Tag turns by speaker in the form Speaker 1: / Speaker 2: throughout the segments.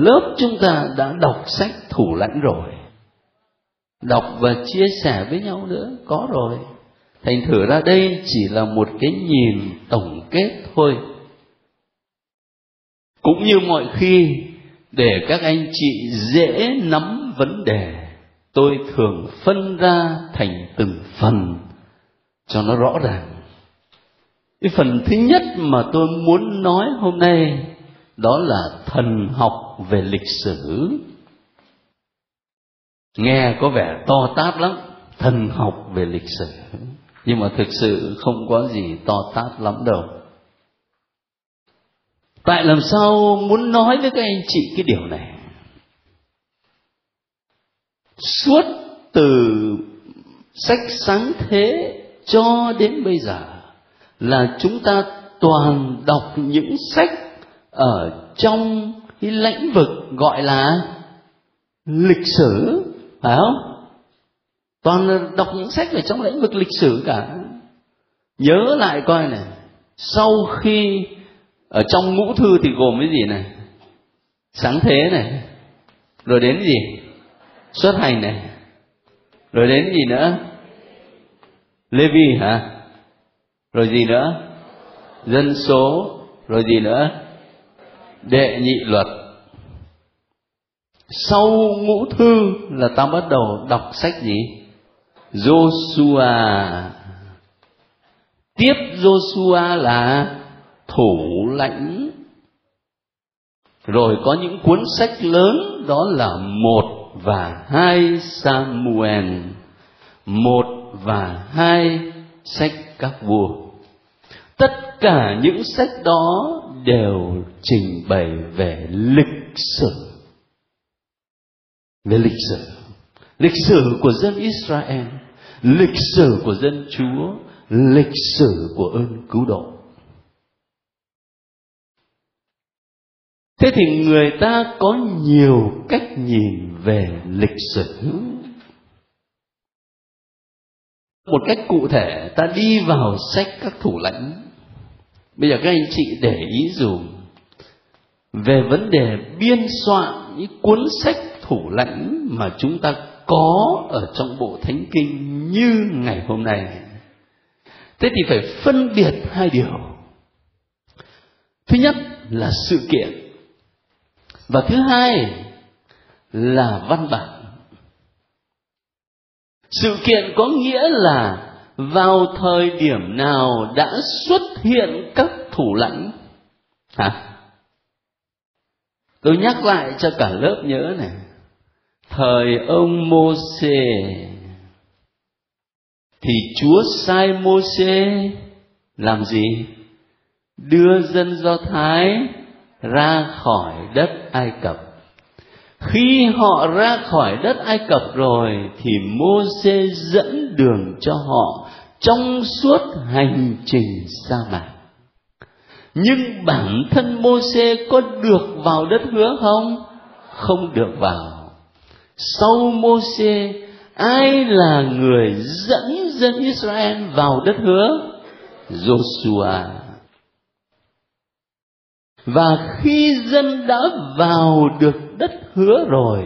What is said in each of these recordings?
Speaker 1: lớp chúng ta đã đọc sách thủ lãnh rồi. Đọc và chia sẻ với nhau nữa, có rồi. Thành thử ra đây chỉ là một cái nhìn tổng kết thôi. Cũng như mọi khi, để các anh chị dễ nắm vấn đề, tôi thường phân ra thành từng phần cho nó rõ ràng. Cái phần thứ nhất mà tôi muốn nói hôm nay đó là thần học về lịch sử. Nghe có vẻ to tát lắm, thần học về lịch sử. Nhưng mà thực sự không có gì to tát lắm đâu. Tại làm sao muốn nói với các anh chị cái điều này? Suốt từ sách sáng thế cho đến bây giờ là chúng ta toàn đọc những sách ở trong cái lĩnh vực gọi là lịch sử, phải không? Toàn đọc những sách về trong lĩnh vực lịch sử cả. Nhớ lại coi này, sau khi ở trong ngũ thư thì gồm cái gì này? Sáng thế này, rồi đến gì? Xuất hành này, rồi đến gì nữa? Lê vi hả? Rồi gì nữa? Dân số, rồi gì nữa? Đệ nhị luật. Sau ngũ thư là ta bắt đầu đọc sách gì Joshua. Tiếp Joshua là thủ lãnh. Rồi có những cuốn sách lớn, đó là một và hai Samuel. Một và hai sách các vua. Tất cả những sách đó đều trình bày về lịch sử. Về lịch sử. Lịch sử của dân Israel, lịch sử của dân Chúa, lịch sử của ơn cứu độ. Thế thì người ta có nhiều cách nhìn về lịch sử. Một cách cụ thể, ta đi vào sách các thủ lãnh bây giờ các anh chị để ý dùm về vấn đề biên soạn những cuốn sách thủ lãnh mà chúng ta có ở trong bộ thánh kinh như ngày hôm nay. Thế thì phải phân biệt hai điều. Thứ nhất là sự kiện và thứ hai là văn bản. Sự kiện có nghĩa là vào thời điểm nào đã xuất hiện các thủ lãnh hả tôi nhắc lại cho cả lớp nhớ này thời ông Môse thì Chúa sai Môse làm gì? Đưa dân Do Thái ra khỏi đất Ai Cập. Khi họ ra khỏi đất Ai Cập rồi, thì Môse dẫn đường cho họ trong suốt hành trình sa mạc. Nhưng bản thân Môse có được vào đất hứa không? Không được vào. Sau Môse ai là người dẫn dân Israel vào đất hứa? Joshua. Và khi dân đã vào được đất hứa rồi,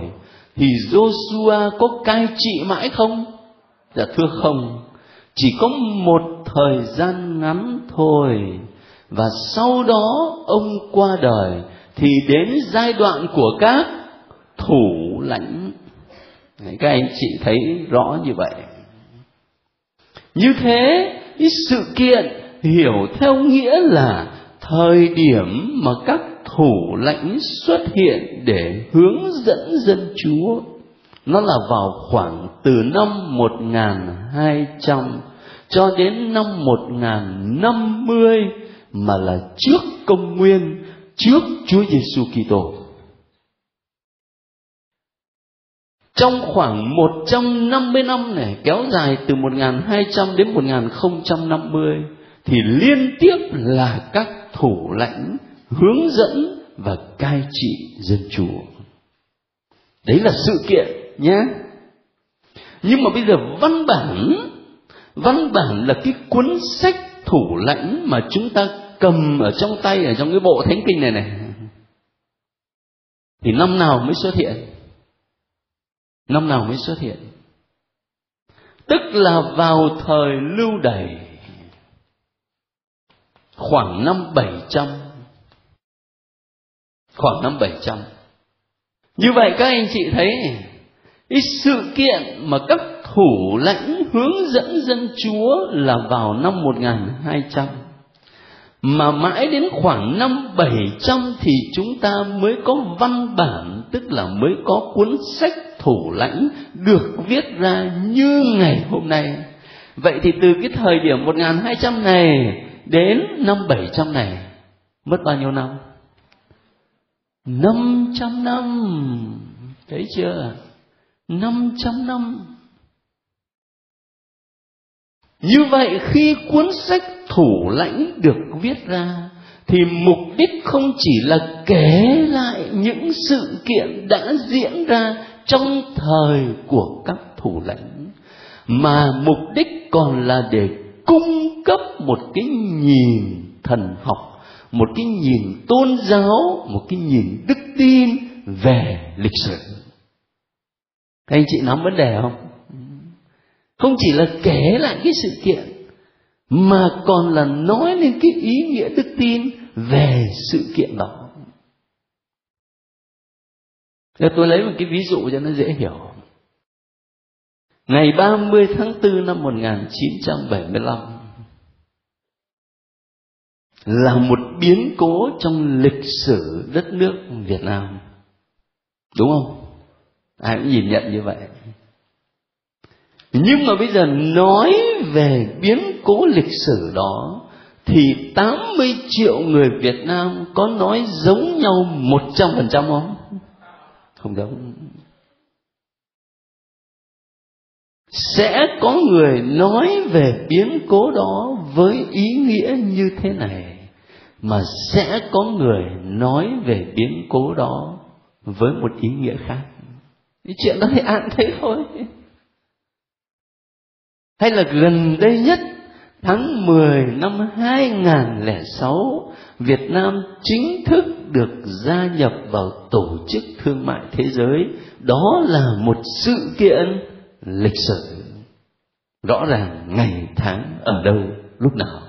Speaker 1: thì Joshua có cai trị mãi không? Dạ thưa không. Chỉ có một thời gian ngắn thôi. Và sau đó ông qua đời, thì đến giai đoạn của các thủ lãnh. Các anh chị thấy rõ như vậy. Như thế, cái sự kiện hiểu theo nghĩa là thời điểm mà các thủ lãnh xuất hiện để hướng dẫn dân Chúa. Nó là vào khoảng từ năm 1200 cho đến năm 1050 mà là trước công nguyên, trước Chúa Giêsu Kitô trong khoảng 150 năm này, kéo dài từ 1200 đến 1050 thì liên tiếp là các thủ lãnh, hướng dẫn và cai trị dân chúa. Đấy là sự kiện nhé. Nhưng mà bây giờ văn bản văn bản là cái cuốn sách thủ lãnh mà chúng ta cầm ở trong tay, ở trong cái bộ thánh kinh này này. Thì năm nào mới xuất hiện? Năm nào mới xuất hiện? Tức là vào thời lưu đày, khoảng năm bảy trăm. Khoảng năm bảy trăm. Như vậy các anh chị thấy, cái sự kiện mà các thủ lãnh hướng dẫn dân chúa là vào năm 1200 mà mãi đến khoảng năm 700 thì chúng ta mới có văn bản, tức là mới có cuốn sách thủ lãnh được viết ra như ngày hôm nay. Vậy thì từ cái thời điểm 1200 này đến năm 700 này, mất bao nhiêu năm? 500 năm. Thấy chưa? 500 năm như vậy khi cuốn sách thủ lãnh được viết ra, thì mục đích không chỉ là kể lại những sự kiện đã diễn ra trong thời của các thủ lãnh, mà mục đích còn là để cung cấp một cái nhìn thần học, một cái nhìn tôn giáo, một cái nhìn đức tin về lịch sử. Các anh chị nắm vấn đề không? Không chỉ là kể lại cái sự kiện, mà còn là nói lên cái ý nghĩa đức tin về sự kiện đó Thế tôi lấy một cái ví dụ cho nó dễ hiểu. Ngày 30 tháng 4 năm 1975 là một biến cố trong lịch sử đất nước Việt Nam. Đúng không? Ai cũng nhìn nhận như vậy. Nhưng mà bây giờ nói về biến cố lịch sử đó, thì 80 triệu người Việt Nam có nói giống nhau 100% không? Không giống. Sẽ có người nói về biến cố đó với ý nghĩa như thế này, mà sẽ có người nói về biến cố đó với một ý nghĩa khác. Cái chuyện đó thì ai cũng thấy thôi hay là gần đây nhất, tháng 10 năm 2006 Việt Nam chính thức được gia nhập vào tổ chức thương mại thế giới. Đó là một sự kiện lịch sử. Rõ ràng ngày tháng ở đâu, lúc nào.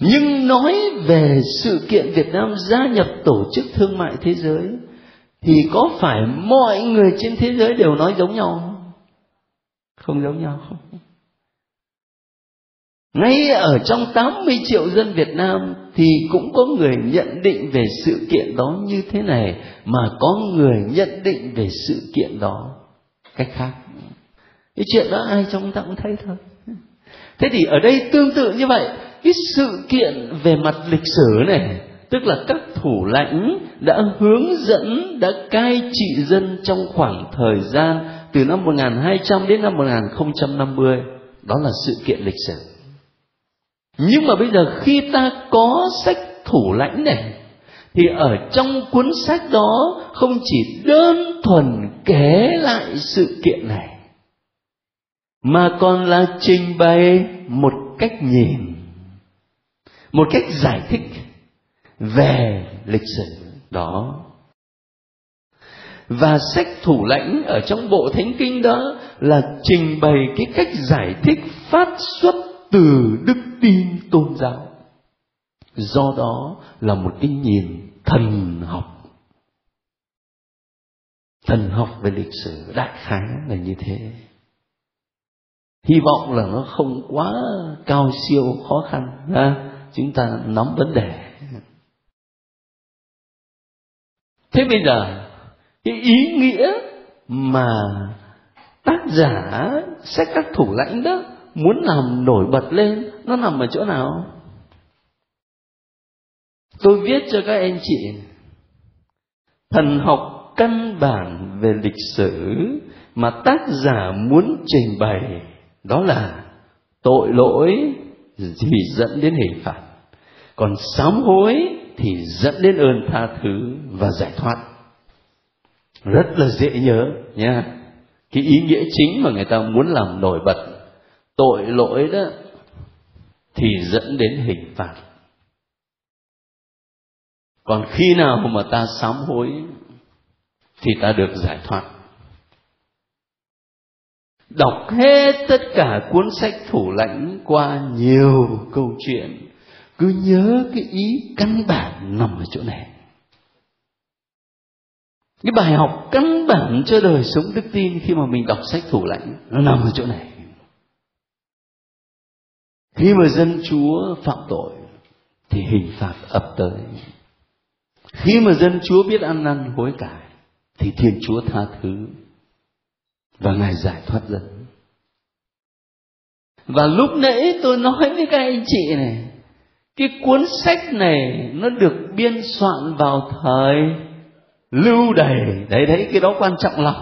Speaker 1: Nhưng nói về sự kiện Việt Nam gia nhập tổ chức thương mại thế giới, thì có phải mọi người trên thế giới đều nói giống nhau không? Không giống nhau. Không ngay ở trong 80 triệu dân Việt Nam thì cũng có người nhận định về sự kiện đó như thế này, mà có người nhận định về sự kiện đó cách khác. Cái chuyện đó ai trong ta cũng thấy thôi. Thế thì ở đây tương tự như vậy, cái sự kiện về mặt lịch sử này, tức là các thủ lãnh đã hướng dẫn, đã cai trị dân trong khoảng thời gian từ năm 1200 đến năm 1050 đó là sự kiện lịch sử. Nhưng mà bây giờ khi ta có sách thủ lãnh này, thì ở trong cuốn sách đó không chỉ đơn thuần kể lại sự kiện này, mà còn là trình bày một cách nhìn, một cách giải thích về lịch sử đó và sách thủ lãnh ở trong bộ thánh kinh đó là trình bày cái cách giải thích phát xuất từ đức tin tôn giáo. Do đó là một cái nhìn thần học. Thần học về lịch sử đại khái là như thế. Hy vọng là nó không quá cao siêu, khó khăn, ha? Chúng ta nắm vấn đề. Thế bây giờ cái ý nghĩa mà tác giả sách các thủ lãnh đó muốn làm nổi bật lên, nó nằm ở chỗ nào? Tôi viết cho các anh chị, thần học căn bản về lịch sử mà tác giả muốn trình bày, đó là tội lỗi thì dẫn đến hình phạt, còn sám hối thì dẫn đến ơn tha thứ và giải thoát rất là dễ nhớ nha cái ý nghĩa chính mà người ta muốn làm nổi bật, tội lỗi đó thì dẫn đến hình phạt. Còn khi nào mà ta sám hối thì ta được giải thoát. Đọc hết tất cả cuốn sách thủ lãnh qua nhiều câu chuyện, cứ nhớ cái ý căn bản nằm ở chỗ này cái bài học căn bản cho đời sống đức tin khi mà mình đọc sách thủ lãnh, nó nằm ở chỗ này. Khi mà dân chúa phạm tội, thì hình phạt ập tới. Khi mà dân chúa biết ăn năn hối cải, thì thiên chúa tha thứ. Và ngài giải thoát dân. Và lúc nãy tôi nói với các anh chị này, cái cuốn sách này nó được biên soạn vào thời lưu đày. Đấy đấy, cái đó quan trọng lắm.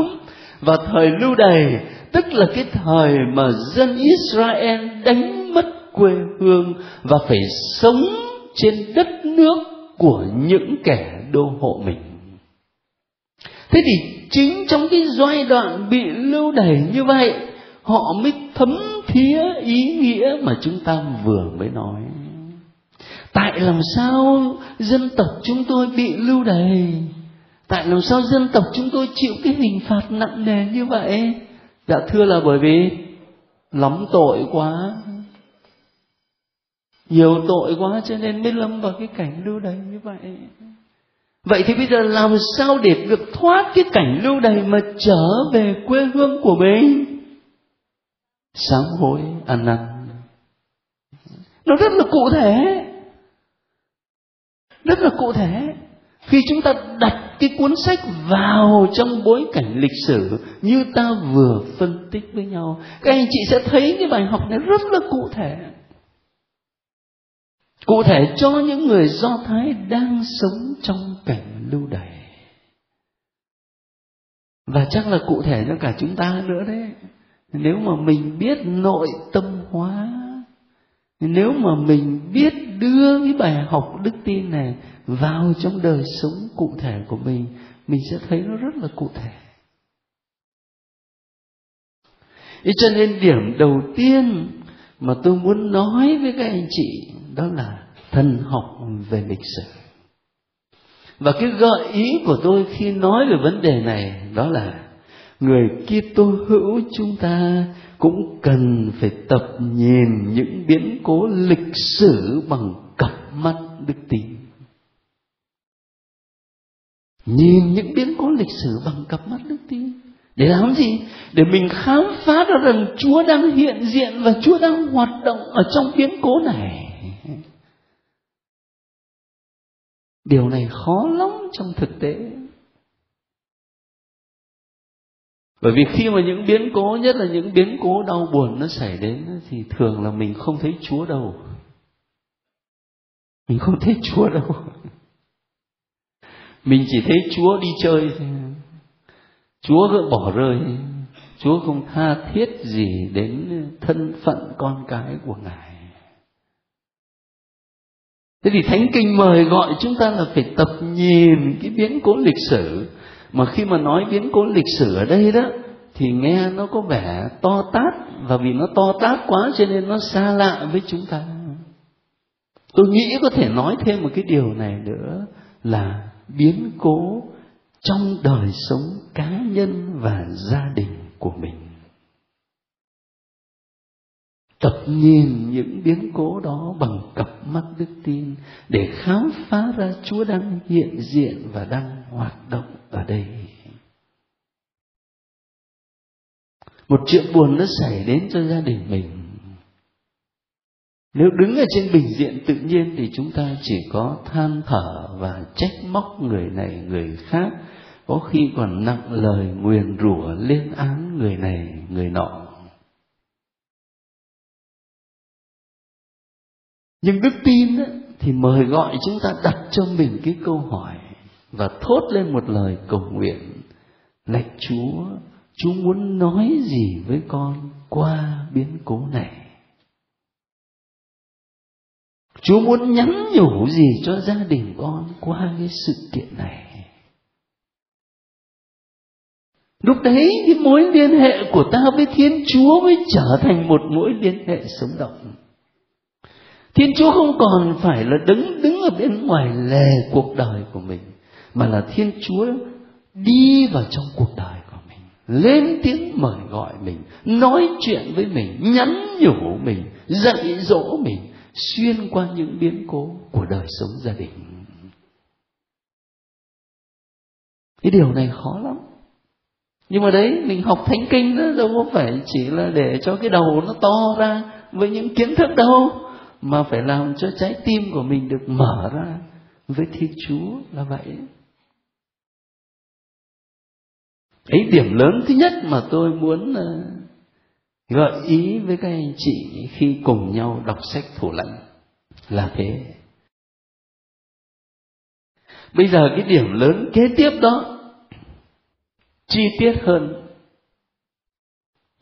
Speaker 1: Và thời lưu đày, tức là cái thời mà dân Israel đánh mất quê hương và phải sống trên đất nước của những kẻ đô hộ mình. Thế thì chính trong cái giai đoạn bị lưu đày như vậy, họ mới thấm thía ý nghĩa mà chúng ta vừa mới nói. Tại làm sao dân tộc chúng tôi bị lưu đày? Tại làm sao dân tộc chúng tôi chịu cái hình phạt nặng nề như vậy? Dạ thưa là bởi vì lắm tội quá. Nhiều tội quá cho nên mới lâm vào cái cảnh lưu đày như vậy. Vậy thì bây giờ làm sao để được thoát cái cảnh lưu đày mà trở về quê hương của mình? Sám hối, ăn năn. Nó rất là cụ thể. Rất là cụ thể khi chúng ta đặt cái cuốn sách vào trong bối cảnh lịch sử như ta vừa phân tích với nhau, các anh chị sẽ thấy cái bài học này rất là cụ thể. Cụ thể cho những người do thái đang sống trong cảnh lưu đày. Và chắc là cụ thể cho cả chúng ta nữa đấy. Nếu mà mình biết nội tâm hóa nếu mà mình biết đưa cái bài học đức tin này vào trong đời sống cụ thể của mình mình sẽ thấy nó rất là cụ thể. Thế cho nên điểm đầu tiên mà tôi muốn nói với các anh chị đó là thần học về lịch sử. Và cái gợi ý của tôi khi nói về vấn đề này đó là người Kitô hữu chúng ta cũng cần phải tập nhìn những biến cố lịch sử bằng cặp mắt đức tin. Nhìn những biến cố lịch sử bằng cặp mắt đức tin. Để làm gì? Để mình khám phá ra rằng chúa đang hiện diện và chúa đang hoạt động ở trong biến cố này. Điều này khó lắm trong thực tế. Bởi vì khi mà những biến cố, nhất là những biến cố đau buồn nó xảy đến thì thường là mình không thấy chúa đâu. Mình không thấy chúa đâu. Mình chỉ thấy chúa đi chơi thôi. Chúa cứ bỏ rơi. Chúa không tha thiết gì đến thân phận con cái của ngài. Thế thì thánh kinh mời gọi chúng ta là phải tập nhìn cái biến cố lịch sử mà khi mà nói biến cố lịch sử ở đây đó, thì nghe nó có vẻ to tát, và vì nó to tát quá cho nên nó xa lạ với chúng ta. Tôi nghĩ có thể nói thêm một cái điều này nữa là biến cố trong đời sống cá nhân và gia đình của mình. Tập nhìn những biến cố đó bằng cặp mắt đức tin để khám phá ra Chúa đang hiện diện và đang hoạt động ở đây. Một chuyện buồn nó xảy đến cho gia đình mình. Nếu đứng ở trên bình diện tự nhiên thì chúng ta chỉ có than thở và trách móc người này người khác, có khi còn nặng lời nguyền rủa lên án người này người nọ nhưng đức tin thì mời gọi chúng ta đặt cho mình cái câu hỏi và thốt lên một lời cầu nguyện. Lạy chúa chúa muốn nói gì với con qua biến cố này? Chúa muốn nhắn nhủ gì cho gia đình con qua cái sự kiện này? Lúc đấy, cái mối liên hệ của ta với thiên chúa mới trở thành một mối liên hệ sống động. Thiên Chúa không còn phải là đứng đứng ở bên ngoài lề cuộc đời của mình mà là thiên chúa đi vào trong cuộc đời của mình, lên tiếng mời gọi mình, nói chuyện với mình, nhắn nhủ mình, dạy dỗ mình, xuyên qua những biến cố của đời sống gia đình. Cái điều này khó lắm. Nhưng mà đấy, mình học thánh kinh đó, đâu có phải chỉ là để cho cái đầu nó to ra với những kiến thức đâu, mà phải làm cho trái tim của mình được mở ra với thiên chúa là vậy. Ấy điểm lớn thứ nhất mà tôi muốn ờ, gợi ý với các anh chị khi cùng nhau đọc sách thủ lãnh là thế. Bây giờ cái điểm lớn kế tiếp đó, chi tiết hơn.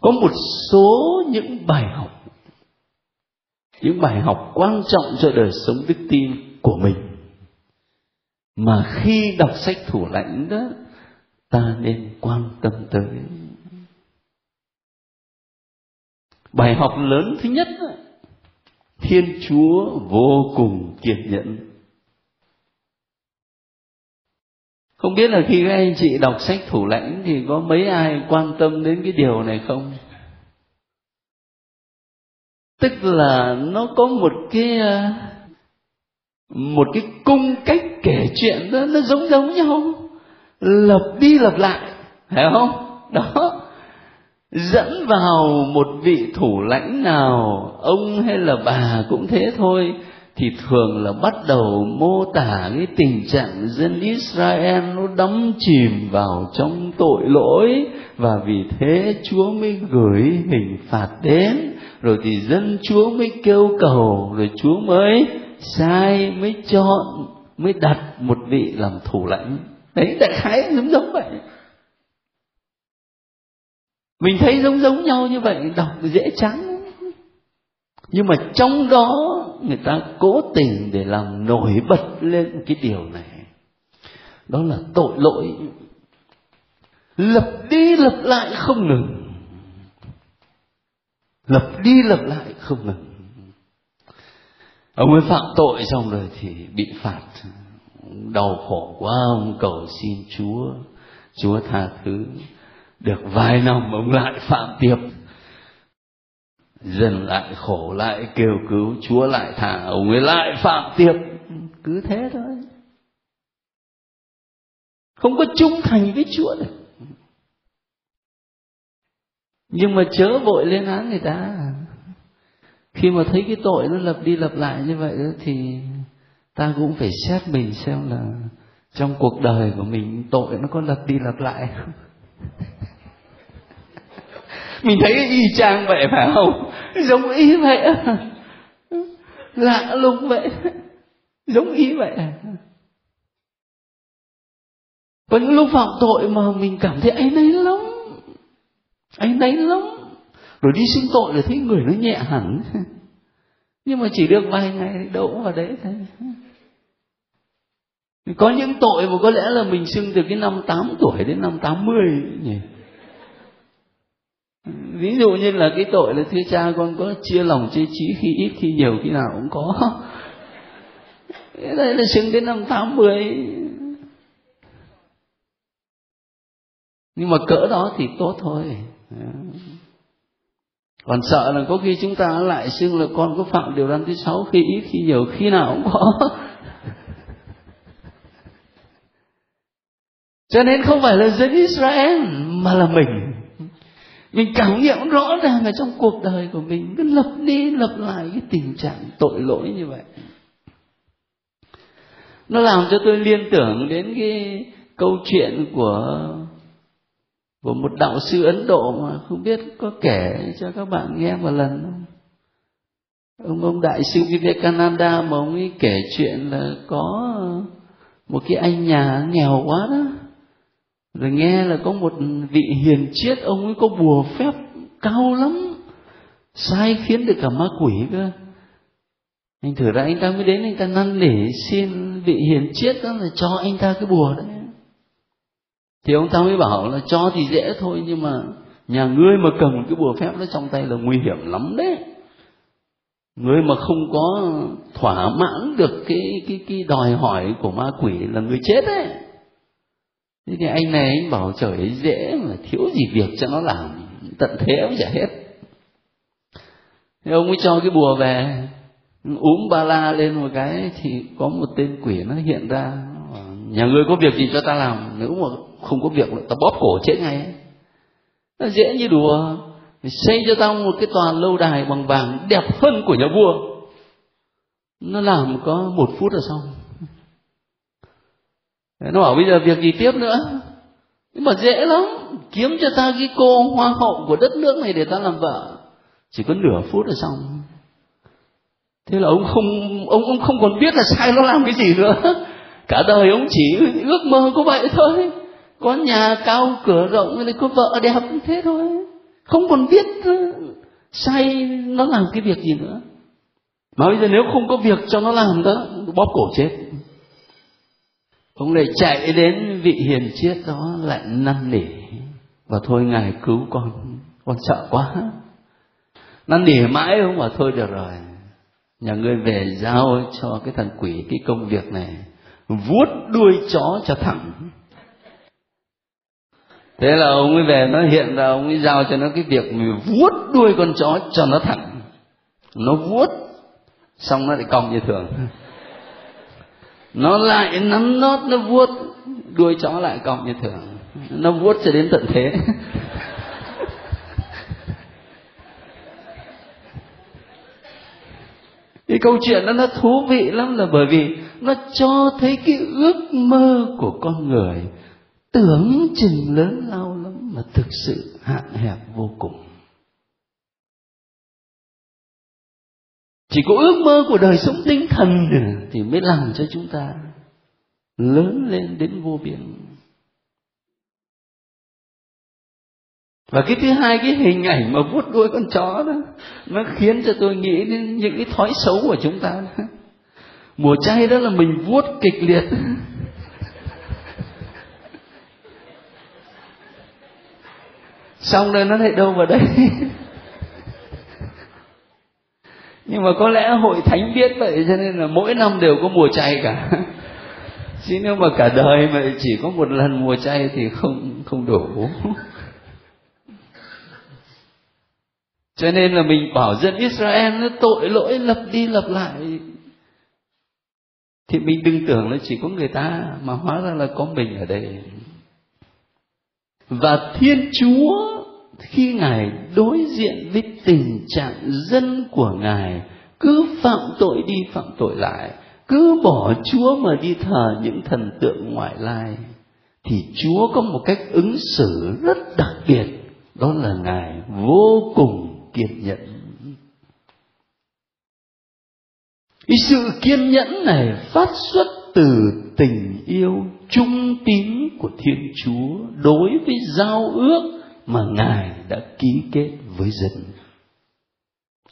Speaker 1: Có một số những bài học, những bài học quan trọng cho đời sống đức tin của mình. Mà khi đọc sách thủ lãnh đó ta nên quan tâm tới. Bài học lớn thứ nhất, thiên chúa vô cùng kiên nhẫn. Không biết là khi các anh chị đọc sách thủ lãnh thì có mấy ai quan tâm đến cái điều này không? Tức là nó có một cái ờ, một cái cung cách kể chuyện đó, nó giống giống nhau lập đi lập lại phải không? Đó. Dẫn vào một vị thủ lãnh nào, ông hay là bà cũng thế thôi, thì thường là bắt đầu mô tả cái tình trạng dân Israel nó đắm chìm vào trong tội lỗi, và vì thế Chúa mới gửi hình phạt đến, rồi thì dân Chúa mới kêu cầu, rồi Chúa mới sai, mới chọn, mới đặt một vị làm thủ lãnh đấy, đại khái giống giống vậy. Mình thấy giống giống nhau như vậy, đọc dễ chán. Nhưng mà trong đó, người ta cố tình để làm nổi bật lên cái điều này. Đó là tội lỗi. Lập đi lập lại không ngừng. Lập đi lập lại không ngừng. Ông ấy phạm tội xong rồi thì bị phạt đau khổ quá ông cầu xin chúa chúa tha thứ. Được vài năm ông lại phạm tiếp dần lại khổ lại kêu cứu chúa lại thả ông ấy lại phạm tiếp cứ thế thôi. Không có trung thành với chúa được. Nhưng mà chớ vội lên án người ta. Khi mà thấy cái tội nó lặp đi lặp lại như vậy đó, thì ta cũng phải xét mình xem là trong cuộc đời của mình tội nó có lặp đi lặp lại không? Mình thấy y chang vậy phải không? Giống y vậy. Lạ lùng vậy. Giống y vậy. Có những lúc phạm tội mà mình cảm thấy ấy nấy lắm. Ấy nấy lắm. Rồi đi xưng tội là thấy người nó nhẹ hẳn. Nhưng mà chỉ được vài ngày đổ vào đấy thôi có những tội mà có lẽ là mình xưng từ cái năm 8 tuổi đến năm 80 nhỉ? Ví dụ như là cái tội là thưa cha con có chia lòng chia trí khi ít khi nhiều, khi nào cũng có. Cái đây là xưng đến năm 80 nhưng mà cỡ đó thì tốt thôi. Còn sợ là có khi chúng ta lại xưng là con có phạm điều răn thứ sáu, khi ít khi nhiều, khi nào cũng có. Cho nên không phải là dân Israel, mà là mình. Mình cảm nghiệm rõ ràng ở trong cuộc đời của mình, cứ lập đi, lập lại cái tình trạng tội lỗi như vậy. Nó làm cho tôi liên tưởng đến cái câu chuyện của của một đạo sư Ấn Độ mà không biết có kể cho các bạn nghe một lần không? Ông ông đại sư Vivekananda mà ông ấy kể chuyện là có một cái anh nhà nghèo quá đó rồi nghe là có một vị hiền triết, ông ấy có bùa phép cao lắm, sai khiến được cả ma quỷ cơ. Anh thử ra, anh ta mới đến, anh ta năn nỉ xin vị hiền triết đó là cho anh ta cái bùa đấy. Thì ông ta mới bảo là cho thì dễ thôi, nhưng mà nhà ngươi mà cầm cái bùa phép đó trong tay là nguy hiểm lắm đấy. Người mà không có thỏa mãn được cái cái cái đòi hỏi của ma quỷ là người chết đấy thế thì anh này anh bảo trời dễ mà thiếu gì việc cho nó làm, tận thế cũng chả hết. Thế ông ấy cho cái bùa về, úm ba la lên một cái thì có một tên quỷ nó hiện ra. Nhà ngươi có việc gì cho ta làm, nếu mà không có việc ta bóp cổ chết ngay nó dễ như đùa. Xây cho tao một cái tòa lâu đài bằng vàng đẹp hơn của nhà vua. Nó làm có một phút là xong nó bảo bây giờ việc gì tiếp nữa? Nhưng mà dễ lắm, kiếm cho ta cái cô hoa hậu của đất nước này để ta làm vợ. Chỉ có nửa phút là xong. Thế là ông không, ông ông không còn biết là sai nó làm cái gì nữa. Cả đời ông chỉ ước mơ có vậy thôi. Có nhà cao cửa rộng có vợ đẹp thế thôi. Không còn biết sai nó làm cái việc gì nữa. Mà bây giờ nếu không có việc cho nó làm đó, bóp cổ chết ông lại chạy đến vị hiền triết đó lại năn nỉ và thôi ngài cứu con con sợ quá. Năn nỉ mãi không bảo thôi được rồi, nhà ngươi về giao cho cái thằng quỷ cái công việc này, vuốt đuôi chó cho thẳng. Thế là ông ấy về, nó hiện ra, ông ấy giao cho nó cái việc mình vuốt đuôi con chó cho nó thẳng. Nó vuốt, xong nó lại cong như thường nó lại nắm nót, nó vuốt, đuôi chó lại còng như thường. Nó vuốt cho đến tận thế. Cái câu chuyện đó nó thú vị lắm là bởi vì nó cho thấy cái ước mơ của con người tưởng chừng lớn lao lắm mà thực sự hạn hẹp vô cùng. Chỉ có ước mơ của đời sống tinh thần thì mới làm cho chúng ta lớn lên đến vô biên. Và cái thứ hai, cái hình ảnh mà vuốt đuôi con chó đó, nó khiến cho tôi nghĩ đến những cái thói xấu của chúng ta mùa chay đó là mình vuốt kịch liệt. Xong rồi nó lại đâu vào đây nhưng mà có lẽ hội thánh biết vậy, cho nên là mỗi năm đều có mùa chay cả. Chứ nếu mà cả đời mà chỉ có một lần mùa chay thì không không đủ. Cho nên là mình bảo dân Israel, nó tội lỗi, lập đi lập lại. Thì mình đừng tưởng là chỉ có người ta, mà hóa ra là có mình ở đây. Và thiên chúa khi ngài đối diện với tình trạng dân của ngài, cứ phạm tội đi, phạm tội lại, cứ bỏ chúa mà đi thờ những thần tượng ngoại lai, thì chúa có một cách ứng xử rất đặc biệt, đó là ngài vô cùng kiên nhẫn. Cái sự kiên nhẫn này phát xuất từ tình yêu trung tín của thiên chúa đối với giao ước mà ngài đã ký kết với dân.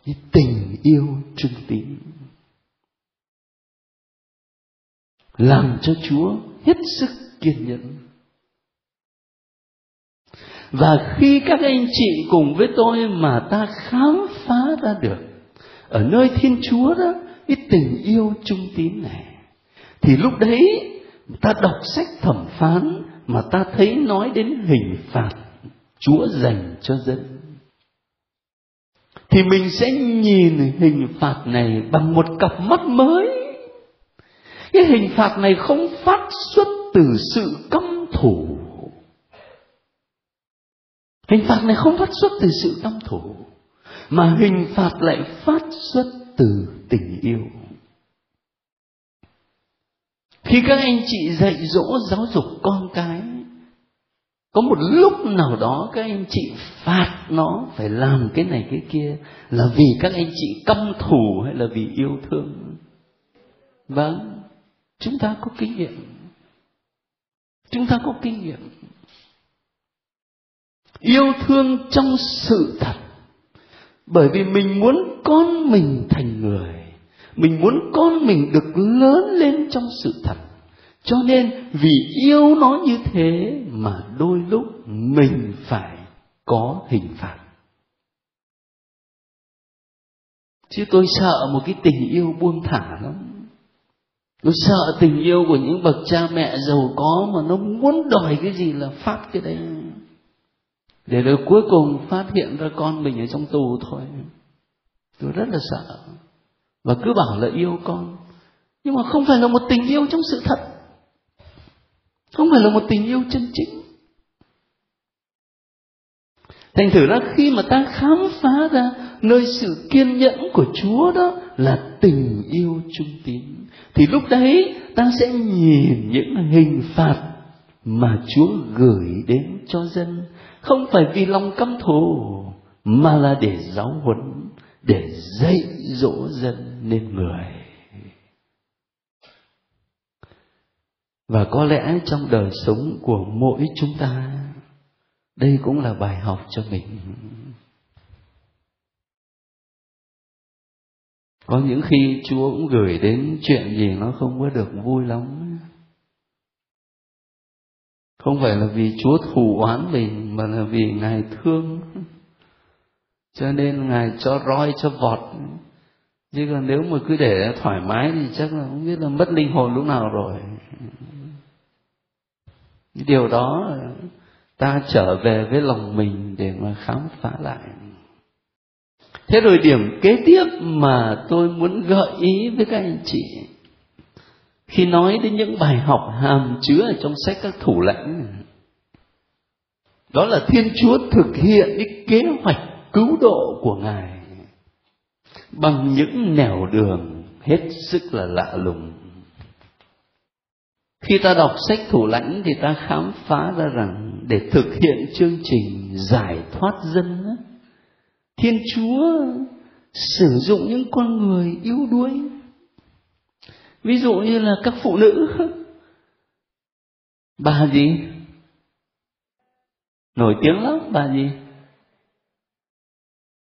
Speaker 1: Cái tình yêu trung tín. Làm cho chúa hết sức kiên nhẫn. Và khi các anh chị cùng với tôi mà ta khám phá ra được, ở nơi thiên chúa đó, cái tình yêu trung tín này, thì lúc đấy ta đọc sách thẩm phán mà ta thấy nói đến hình phạt chúa dành cho dân. Thì mình sẽ nhìn hình phạt này bằng một cặp mắt mới. Cái hình phạt này không phát xuất từ sự căm thù, hình phạt này không phát xuất từ sự căm thù, mà hình phạt lại phát xuất từ tình yêu. Khi các anh chị dạy dỗ giáo dục con cái có một lúc nào đó các anh chị phạt nó phải làm cái này cái kia là vì các anh chị căm thù hay là vì yêu thương? Vâng chúng ta có kinh nghiệm. Chúng ta có kinh nghiệm. Yêu thương trong sự thật. Bởi vì mình muốn con mình thành người. Mình muốn con mình được lớn lên trong sự thật cho nên vì yêu nó như thế mà đôi lúc mình phải có hình phạt. Chứ tôi sợ một cái tình yêu buông thả lắm. Tôi sợ tình yêu của những bậc cha mẹ giàu có mà nó muốn đòi cái gì là phát cái đấy. Để rồi cuối cùng phát hiện ra con mình ở trong tù thôi. Tôi rất là sợ. Và cứ bảo là yêu con. Nhưng mà không phải là một tình yêu trong sự thật không phải là một tình yêu chân chính. Thành thử ra khi mà ta khám phá ra nơi sự kiên nhẫn của chúa đó là tình yêu trung tín, thì lúc đấy ta sẽ nhìn những hình phạt mà chúa gửi đến cho dân. Không phải vì lòng căm thù, mà là để giáo huấn, để dạy dỗ dân nên người. Và có lẽ trong đời sống của mỗi chúng ta, đây cũng là bài học cho mình. Có những khi chúa cũng gửi đến chuyện gì nó không có được vui lắm. Không phải là vì chúa thù oán mình, mà là vì ngài thương. Cho nên ngài cho roi, cho vọt. Chứ còn nếu mà cứ để thoải mái thì chắc là không biết là mất linh hồn lúc nào rồi điều đó ta trở về với lòng mình để mà khám phá lại. Thế rồi điểm kế tiếp mà tôi muốn gợi ý với các anh chị, khi nói đến những bài học hàm chứa ở trong sách các thủ lãnh, đó là thiên chúa thực hiện cái kế hoạch cứu độ của ngài bằng những nẻo đường hết sức là lạ lùng khi ta đọc sách thủ lãnh thì ta khám phá ra rằng để thực hiện chương trình giải thoát dân thiên chúa sử dụng những con người yếu đuối. Ví dụ như là các phụ nữ. Bà gì? Nổi tiếng lắm, bà gì?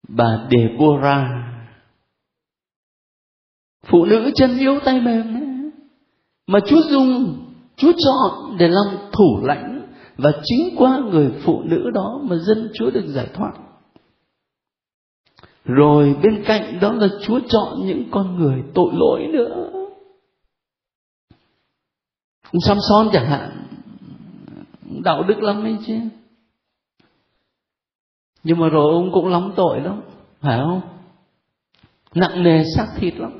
Speaker 1: Bà Deborah. Phụ nữ chân yếu tay mềm đấy mà Chúa dùng Chúa chọn để làm thủ lãnh và chính qua người phụ nữ đó mà dân Chúa được giải thoát. Rồi bên cạnh đó là Chúa chọn những con người tội lỗi nữa. Ông Samson chẳng hạn, đạo đức lắm ấy chứ. Nhưng mà rồi ông cũng lắm tội lắm, phải không? Nặng nề xác thịt lắm.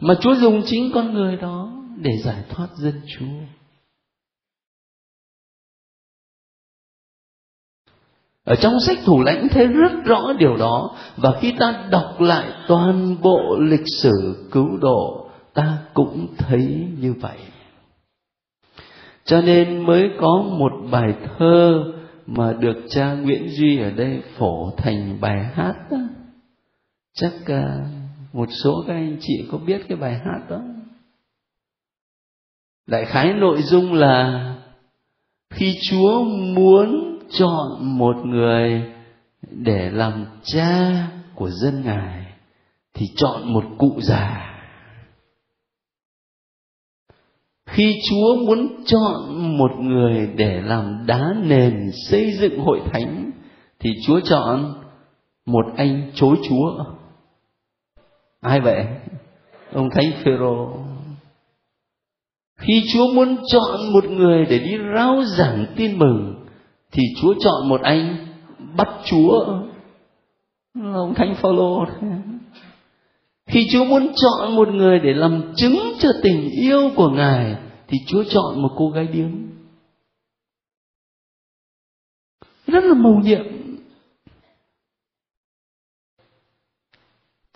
Speaker 1: Mà Chúa dùng chính con người đó để giải thoát dân Chúa ở trong sách thủ lãnh thấy rất rõ điều đó, và khi ta đọc lại toàn bộ lịch sử cứu độ, ta cũng thấy như vậy. Cho nên mới có một bài thơ mà được cha Nguyễn Duy ở đây phổ thành bài hát đó. chắc à, một số các anh chị có biết cái bài hát đó? Đại khái nội dung là khi Chúa muốn chọn một người để làm cha của dân Ngài, thì chọn một cụ già. Khi chúa muốn chọn một người để làm đá nền xây dựng hội thánh, thì chúa chọn một anh chối chúa. Ai vậy? Ông thánh phêrô khi chúa muốn chọn một người để đi rao giảng tin mừng thì chúa chọn một anh bắt chúa ông thánh phaolô khi Chúa muốn chọn một người để làm chứng cho tình yêu của Ngài thì Chúa chọn một cô gái điếm. Rất là mầu nhiệm.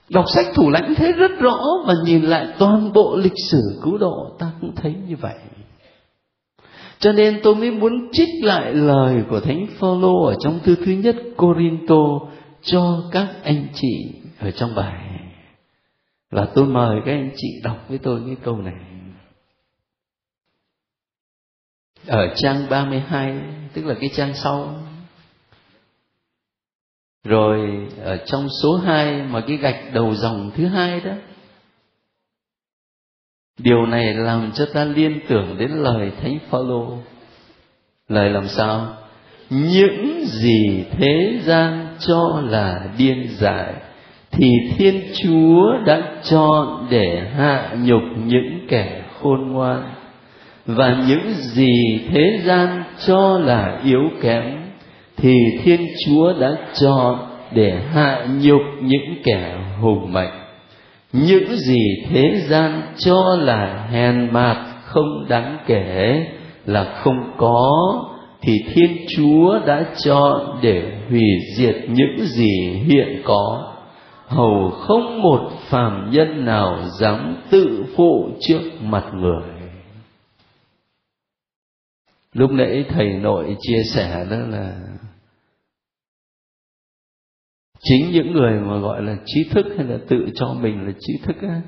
Speaker 1: Đọc sách thủ lãnh thấy rất rõ và nhìn lại toàn bộ lịch sử cứu độ, ta cũng thấy như vậy. Cho nên tôi mới muốn trích lại lời của Thánh Phaolô ở trong thư thứ nhất Corinto cho các anh chị ở trong bài. Và tôi mời các anh chị đọc với tôi cái câu này. Ở trang 32 tức là cái trang sau rồi, ở trong số 2 mà cái gạch đầu dòng thứ hai đó, điều này làm cho ta liên tưởng đến lời thánh phaolô. Lời làm sao? Những gì thế gian cho là điên dại, thì thiên chúa đã chọn để hạ nhục những kẻ khôn ngoan. Và những gì thế gian cho là yếu kém thì thiên chúa đã chọn để hạ nhục những kẻ hùng mạnh. Những gì thế gian cho là hèn mạt không đáng kể là không có, thì thiên chúa đã chọn để hủy diệt những gì hiện có. Hầu không một phàm nhân nào dám tự phụ trước mặt người. Lúc nãy thầy nội chia sẻ đó là chính những người mà gọi là trí thức hay là tự cho mình là trí thức á,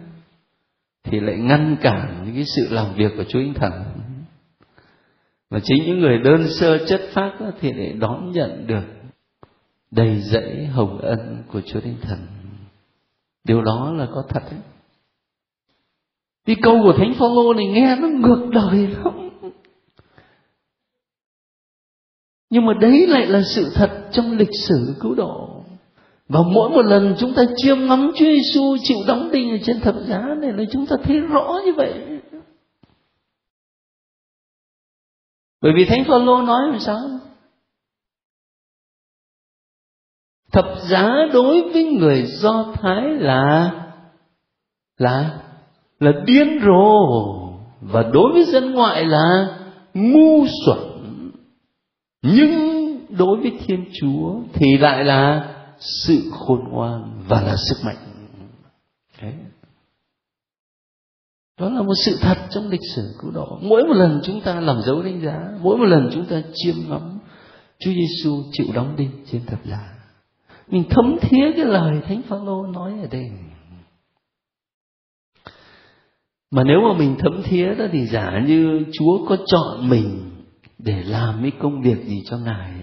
Speaker 1: thì lại ngăn cản những cái sự làm việc của Chúa Thánh Thần. Và chính những người đơn sơ chất phác thì lại đón nhận được đầy dẫy hồng ân của Chúa Thánh Thần. Điều đó là có thật đấy. Cái câu của Thánh Phaolô này nghe nó ngược đời lắm. Nhưng mà đấy lại là sự thật trong lịch sử cứu độ và mỗi một lần chúng ta chiêm ngắm Chúa Giêsu chịu đóng đinh ở trên thập giá này, là chúng ta thấy rõ như vậy. Bởi vì Thánh Phaolô nói làm sao? Thập giá đối với người Do Thái là là là điên rồ và đối với dân ngoại là ngu xuẩn. Nhưng đối với Thiên Chúa thì lại là sự khôn ngoan và là sức mạnh. Đấy. đó là một sự thật trong lịch sử cứu độ mỗi một lần chúng ta làm dấu đánh giá, mỗi một lần chúng ta chiêm ngắm Chúa Giêsu chịu đóng đinh trên thập giá. Mình thấm thía cái lời Thánh Phaolô nói ở đây. Mà nếu mà mình thấm thía đó thì giả như Chúa có chọn mình để làm cái công việc gì cho Ngài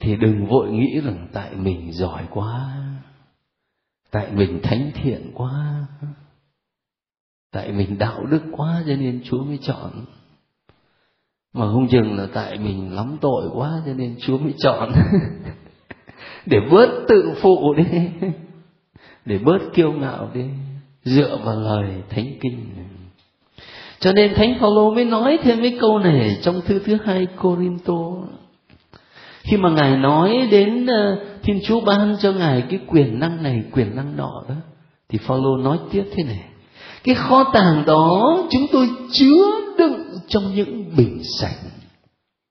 Speaker 1: thì đừng vội nghĩ rằng tại mình giỏi quá, tại mình thánh thiện quá, tại mình đạo đức quá cho nên chúa mới chọn. Mà không chừng là tại mình lắm tội quá cho nên chúa mới chọn. Để bớt tự phụ đi, để bớt kiêu ngạo đi, dựa vào lời thánh kinh. Cho nên thánh phaolô mới nói thêm cái câu này trong thư thứ hai corinto khi mà ngài nói đến ờ, thiên chúa ban cho ngài cái quyền năng này, quyền năng nọ đó, thì phaolô nói tiếp thế này. Cái kho tàng đó chúng tôi chứa đựng trong những bình sành.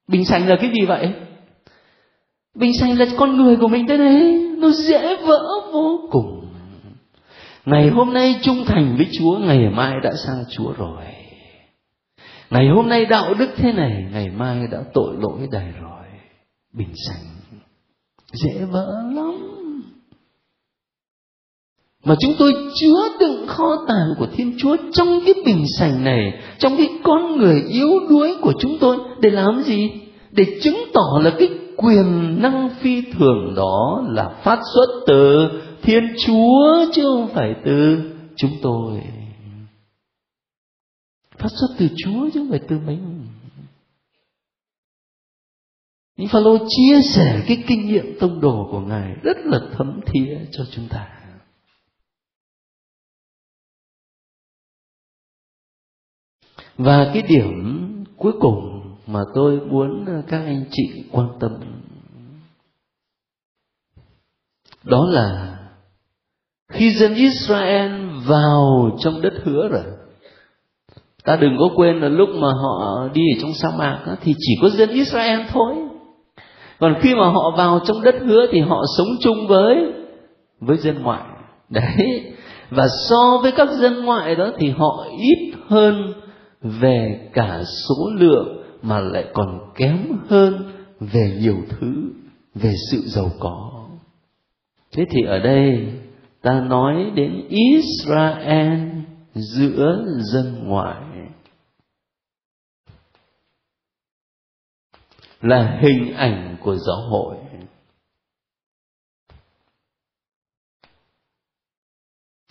Speaker 1: Bình sành là cái gì vậy? Bình sành là con người của mình thế này, nó dễ vỡ vô cùng. Ngày hôm nay trung thành với chúa, ngày mai đã xa chúa rồi. Ngày hôm nay đạo đức thế này, ngày mai đã tội lỗi đầy rồi bình sành. Dễ vỡ lắm. Mà chúng tôi chứa đựng kho tàng của thiên chúa trong cái bình sành này, trong cái con người yếu đuối của chúng tôi, để làm gì? Để chứng tỏ là cái quyền năng phi thường đó là phát xuất từ thiên chúa chứ không phải từ chúng tôi. Phát xuất từ chúa chứ không phải từ mình. Nhưng Phaolô chia sẻ cái kinh nghiệm tông đồ của Ngài rất là thấm thía cho chúng ta. Và cái điểm cuối cùng mà tôi muốn các anh chị quan tâm đó là khi dân Israel vào trong đất hứa rồi ta đừng có quên là lúc mà họ đi ở trong sa mạc đó, thì chỉ có dân Israel thôi còn khi mà họ vào trong đất hứa thì họ sống chung với với dân ngoại. Đấy. Và so với các dân ngoại đó thì họ ít hơn về cả số lượng mà lại còn kém hơn về nhiều thứ, về sự giàu có. Thế thì ở đây ta nói đến israel giữa dân ngoại. Là hình ảnh của giáo hội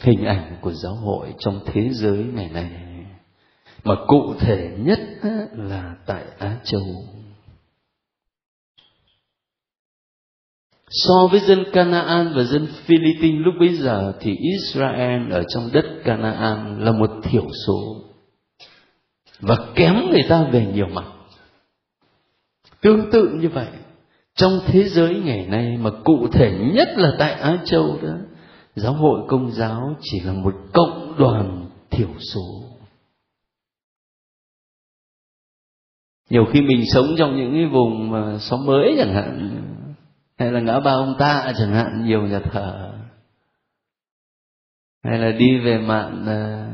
Speaker 1: hình ảnh của giáo hội trong thế giới ngày nay, mà cụ thể nhất là tại Á Châu. So với dân Canaan và dân Philippines lúc bấy giờ thì Israel ở trong đất Canaan là một thiểu số và kém người ta về nhiều mặt. Tương tự như vậy, trong thế giới ngày nay mà cụ thể nhất là tại Á Châu đó, giáo hội công giáo chỉ là một cộng đoàn thiểu số. Nhiều khi mình sống trong những cái vùng mà xóm mới chẳng hạn, hay là ngã ba ông ta chẳng hạn nhiều nhà thờ hay là đi về mạn à,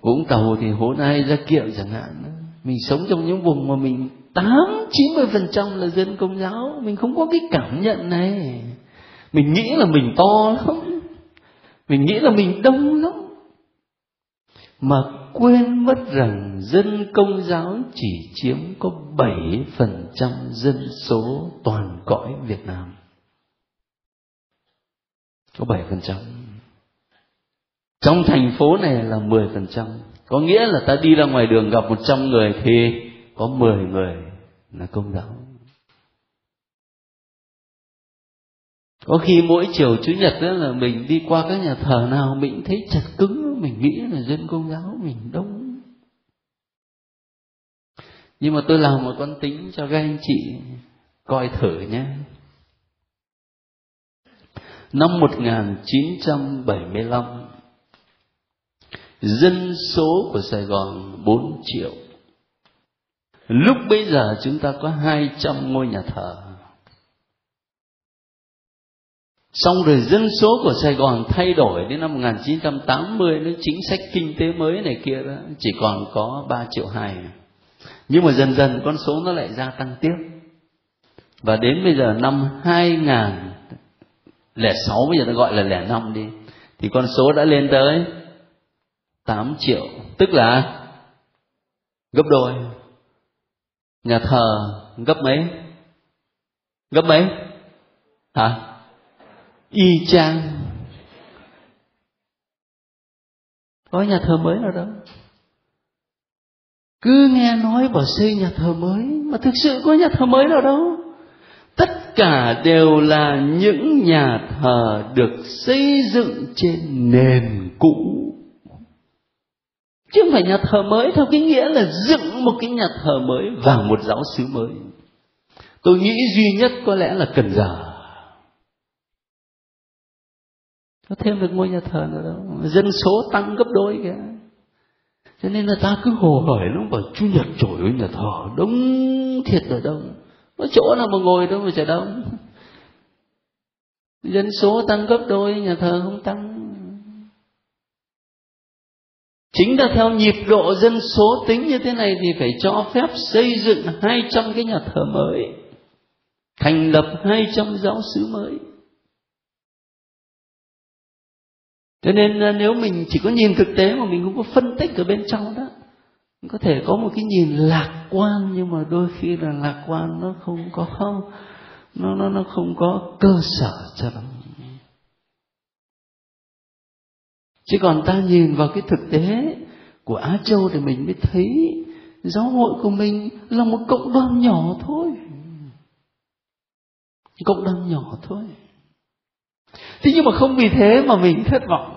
Speaker 1: vũng tàu thì hố nay ra kiệu chẳng hạn mình sống trong những vùng mà mình tám, chín mươi phần trăm là dân công giáo. Mình không có cái cảm nhận này. Mình nghĩ là mình to lắm. Mình nghĩ là mình đông lắm. Mà quên mất rằng dân công giáo chỉ chiếm có bảy phần trăm dân số toàn cõi Việt Nam. Có bảy phần trăm. Trong thành phố này là 10%. Có nghĩa là ta đi ra ngoài đường gặp 100 người thì có 10 người là công giáo. có khi mỗi chiều chủ nhật đó là mình đi qua các nhà thờ nào, mình thấy chặt cứng, mình nghĩ là dân công giáo mình đông. Nhưng mà tôi làm một con tính cho các anh chị coi thử nhé. Năm 1975 dân số của Sài Gòn 4 triệu lúc bây giờ chúng ta có 200 ngôi nhà thờ Xong rồi dân số của Sài Gòn thay đổi đến năm 1980 nó chính sách kinh tế mới này kia đó chỉ còn có 3 triệu 2. Nhưng mà dần dần con số nó lại gia tăng tiếp. Và đến bây giờ năm 2006 bây giờ nó gọi là lẻ năm đi thì con số đã lên tới 8 triệu, tức là gấp đôi. Nhà thờ gấp mấy? Gấp mấy? Hả? y chang có nhà thờ mới nào đâu cứ nghe nói bảo xây nhà thờ mới, mà thực sự có nhà thờ mới nào đâu tất cả đều là những nhà thờ được xây dựng trên nền cũ chứ không phải nhà thờ mới, theo cái nghĩa là dựng một cái nhà thờ mới và một giáo xứ mới. Tôi nghĩ duy nhất có lẽ là cần giờ. Có thêm được ngôi nhà thờ nữa đâu. Dân số tăng gấp đôi kìa. Cho nên là ta cứ hồ hởi lắm bảo chủ nhật trổi ơi nhà thờ, đông thiệt là đông. Có chỗ nào mà ngồi đâu mà chả đông. Dân số tăng gấp đôi, nhà thờ không tăng chính là theo nhịp độ dân số tính như thế này thì phải cho phép xây dựng 200 cái nhà thờ mới, thành lập 200 giáo sứ mới. Cho nên à, nếu mình chỉ có nhìn thực tế mà mình không có phân tích ở bên trong đó có thể có một cái nhìn lạc quan, nhưng mà đôi khi là lạc quan nó không có không, nó nó nó không có cơ sở cho lắm. Chứ còn ta nhìn vào cái thực tế của Á Châu thì mình mới thấy giáo hội của mình là một cộng đoàn nhỏ thôi. Cộng đoàn nhỏ thôi. Thế nhưng mà không vì thế mà mình thất vọng.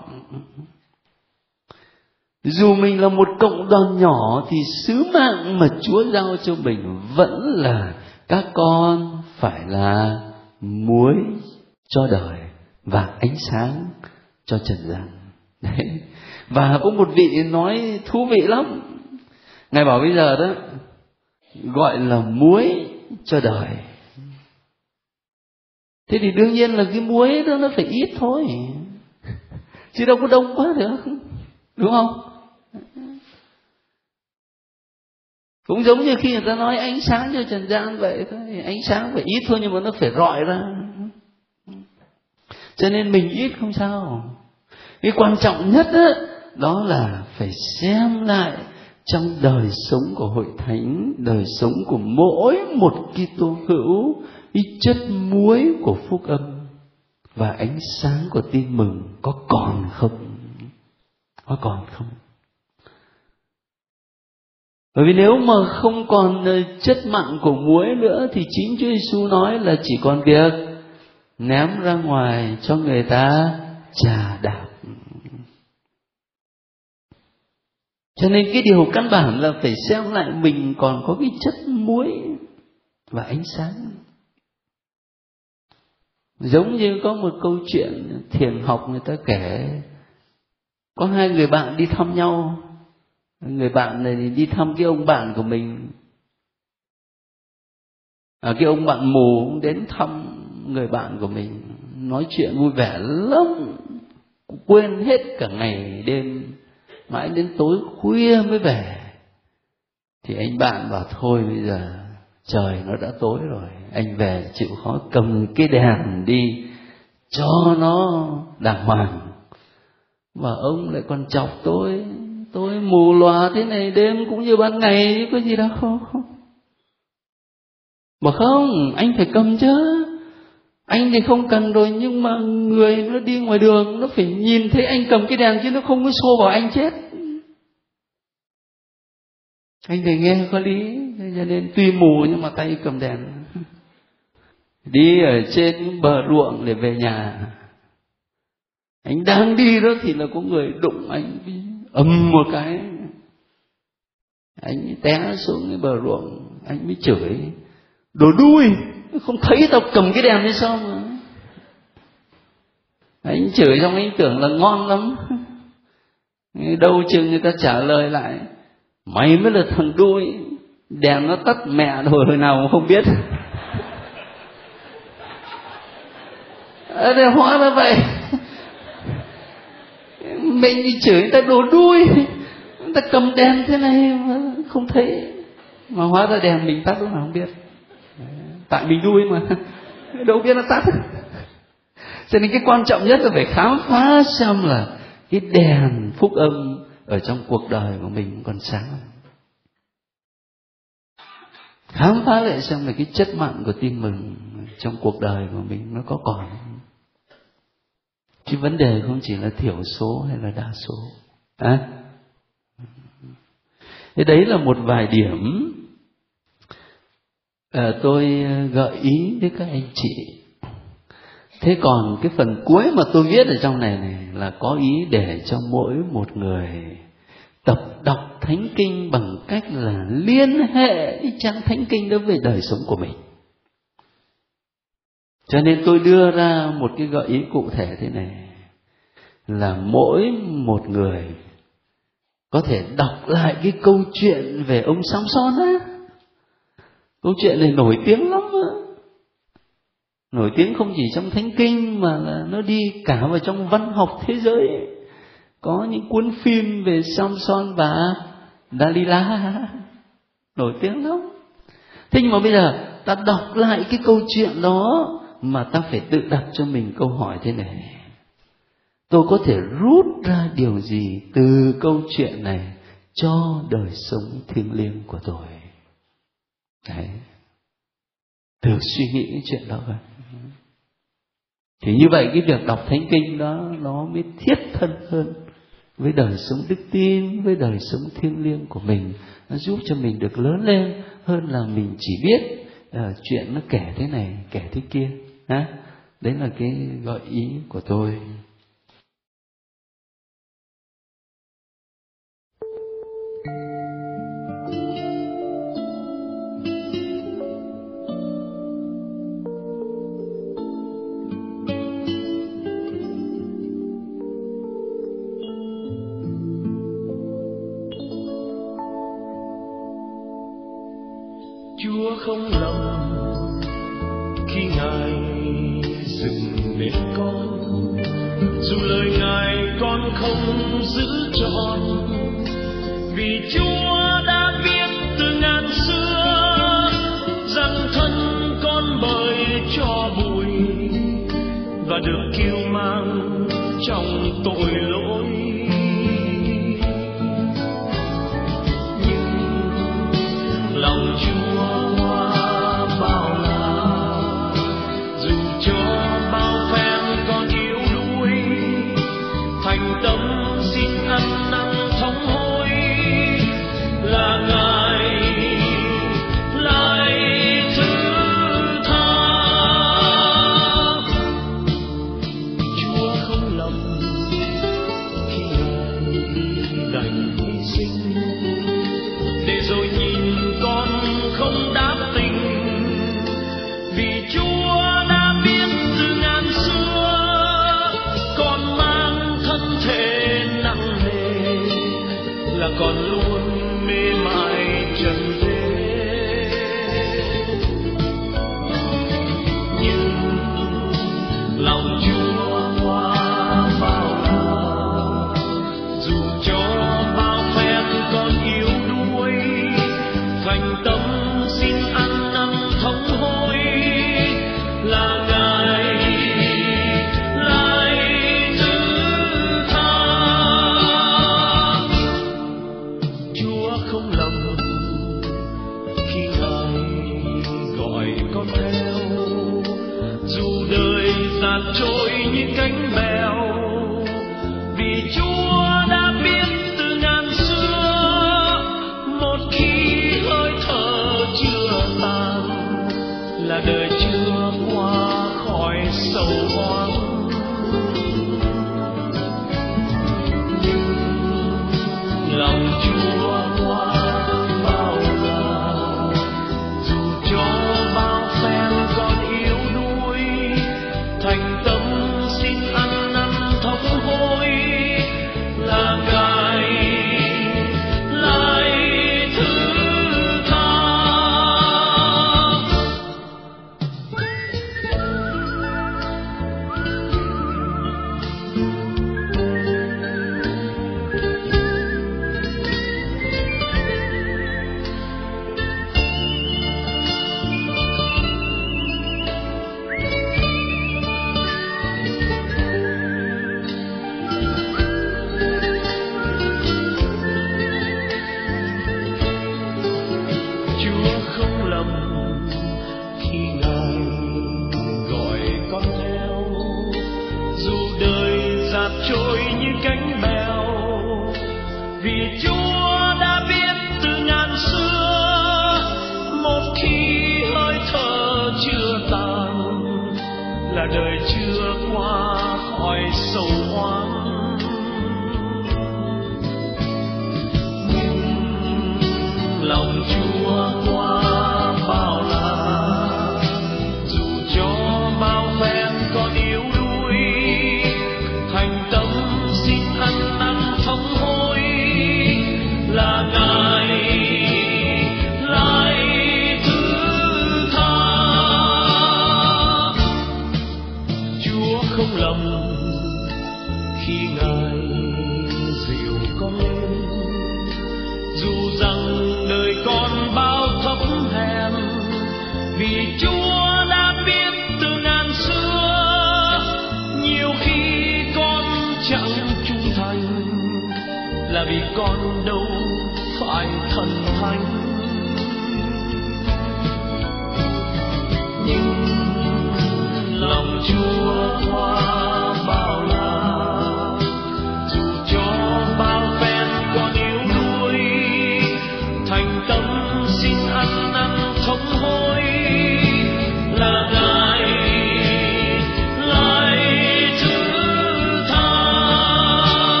Speaker 1: Dù mình là một cộng đoàn nhỏ thì sứ mạng mà chúa giao cho mình vẫn là các con phải là muối cho đời và ánh sáng cho trần gian đấy. Và có một vị nói thú vị lắm. Ngài bảo bây giờ đó, gọi là muối cho đời. Thế thì đương nhiên là cái muối đó nó phải ít thôi. Chứ đâu có đông quá được. Đúng không? Cũng giống như khi người ta nói ánh sáng cho trần gian vậy thôi. Ánh sáng phải ít thôi nhưng mà nó phải rọi ra. Cho nên mình ít không sao cái quan trọng nhất đó, đó là phải xem lại trong đời sống của hội thánh đời sống của mỗi một Kitô hữu cái chất muối của phúc âm và ánh sáng của tin mừng có còn không? Có còn không? Bởi vì nếu mà không còn ờ, chất mặn của muối nữa thì chính Chúa Giêsu nói là chỉ còn việc ném ra ngoài cho người ta trà đạp. Cho nên cái điều căn bản là phải xem lại mình còn có cái chất muối và ánh sáng. Giống như có một câu chuyện thiền học người ta kể có hai người bạn đi thăm nhau. Người bạn này đi thăm cái ông bạn của mình. À, cái ông bạn mù đến thăm người bạn của mình. Nói chuyện vui vẻ lắm quên hết cả ngày đêm mãi đến tối khuya mới về. Thì anh bạn bảo, thôi bây giờ trời nó đã tối rồi, anh về chịu khó cầm cái đèn đi cho nó đàng hoàng. Và ông lại còn chọc, tôi tôi mù lòa thế này, đêm cũng như ban ngày có gì đâu. Mà không, anh phải cầm chứ anh thì không cần rồi, nhưng mà người nó đi ngoài đường, nó phải nhìn thấy anh cầm cái đèn chứ nó không có xô vào anh chết. Anh thì nghe có lý, cho nên tuy mù nhưng mà tay cầm đèn. Đi ở trên bờ ruộng để về nhà. Anh đang đi đó thì là có người đụng anh, ầm một cái. Anh té xuống cái bờ ruộng, anh mới chửi, đồ đuôi không thấy tao cầm cái đèn hay sao mà. Anh chửi xong anh tưởng là ngon lắm. Đâu chừng người ta trả lời lại mày mới là thằng đuôi đèn nó tắt mẹ rồi hồi nào không biết. À, hóa ra vậy. Mình chửi người ta đồ đuôi người ta cầm đèn thế này mà không thấy. Mà hóa ra đèn mình tắt lúc nào không biết tại mình nuôi mà. Đâu biết nó tắt. Cho nên cái quan trọng nhất là phải khám phá xem là cái đèn phúc âm ở trong cuộc đời của mình còn sáng khám phá lại xem là cái chất mặn của tin mừng trong cuộc đời của mình nó có còn chứ vấn đề không chỉ là thiểu số hay là đa số. À? thế đấy là một vài điểm à, tôi ờ, gợi ý với các anh chị. Thế còn cái phần cuối mà tôi viết ở trong này này là có ý để cho mỗi một người tập đọc thánh kinh bằng cách là liên hệ cái trang thánh kinh đối với đời sống của mình. Cho nên tôi đưa ra một cái gợi ý cụ thể thế này là mỗi một người có thể đọc lại cái câu chuyện về ông Samson á câu chuyện này nổi tiếng lắm đó. nổi tiếng không chỉ trong thánh kinh mà là nó đi cả vào trong văn học thế giới. Có những cuốn phim về Samson và Dalila. Nổi tiếng lắm. Thế nhưng mà bây giờ, ta đọc lại cái câu chuyện đó mà ta phải tự đặt cho mình câu hỏi thế này. Tôi có thể rút ra điều gì từ câu chuyện này cho đời sống thiêng liêng của tôi? Đấy. Thử suy nghĩ cái chuyện đó vậy thì như vậy cái việc đọc thánh kinh đó nó mới thiết thân hơn với đời sống đức tin với đời sống thiêng liêng của mình. Nó giúp cho mình được lớn lên hơn là mình chỉ biết uh, chuyện nó kể thế này kể thế kia. Ha đấy là cái gợi ý của tôi.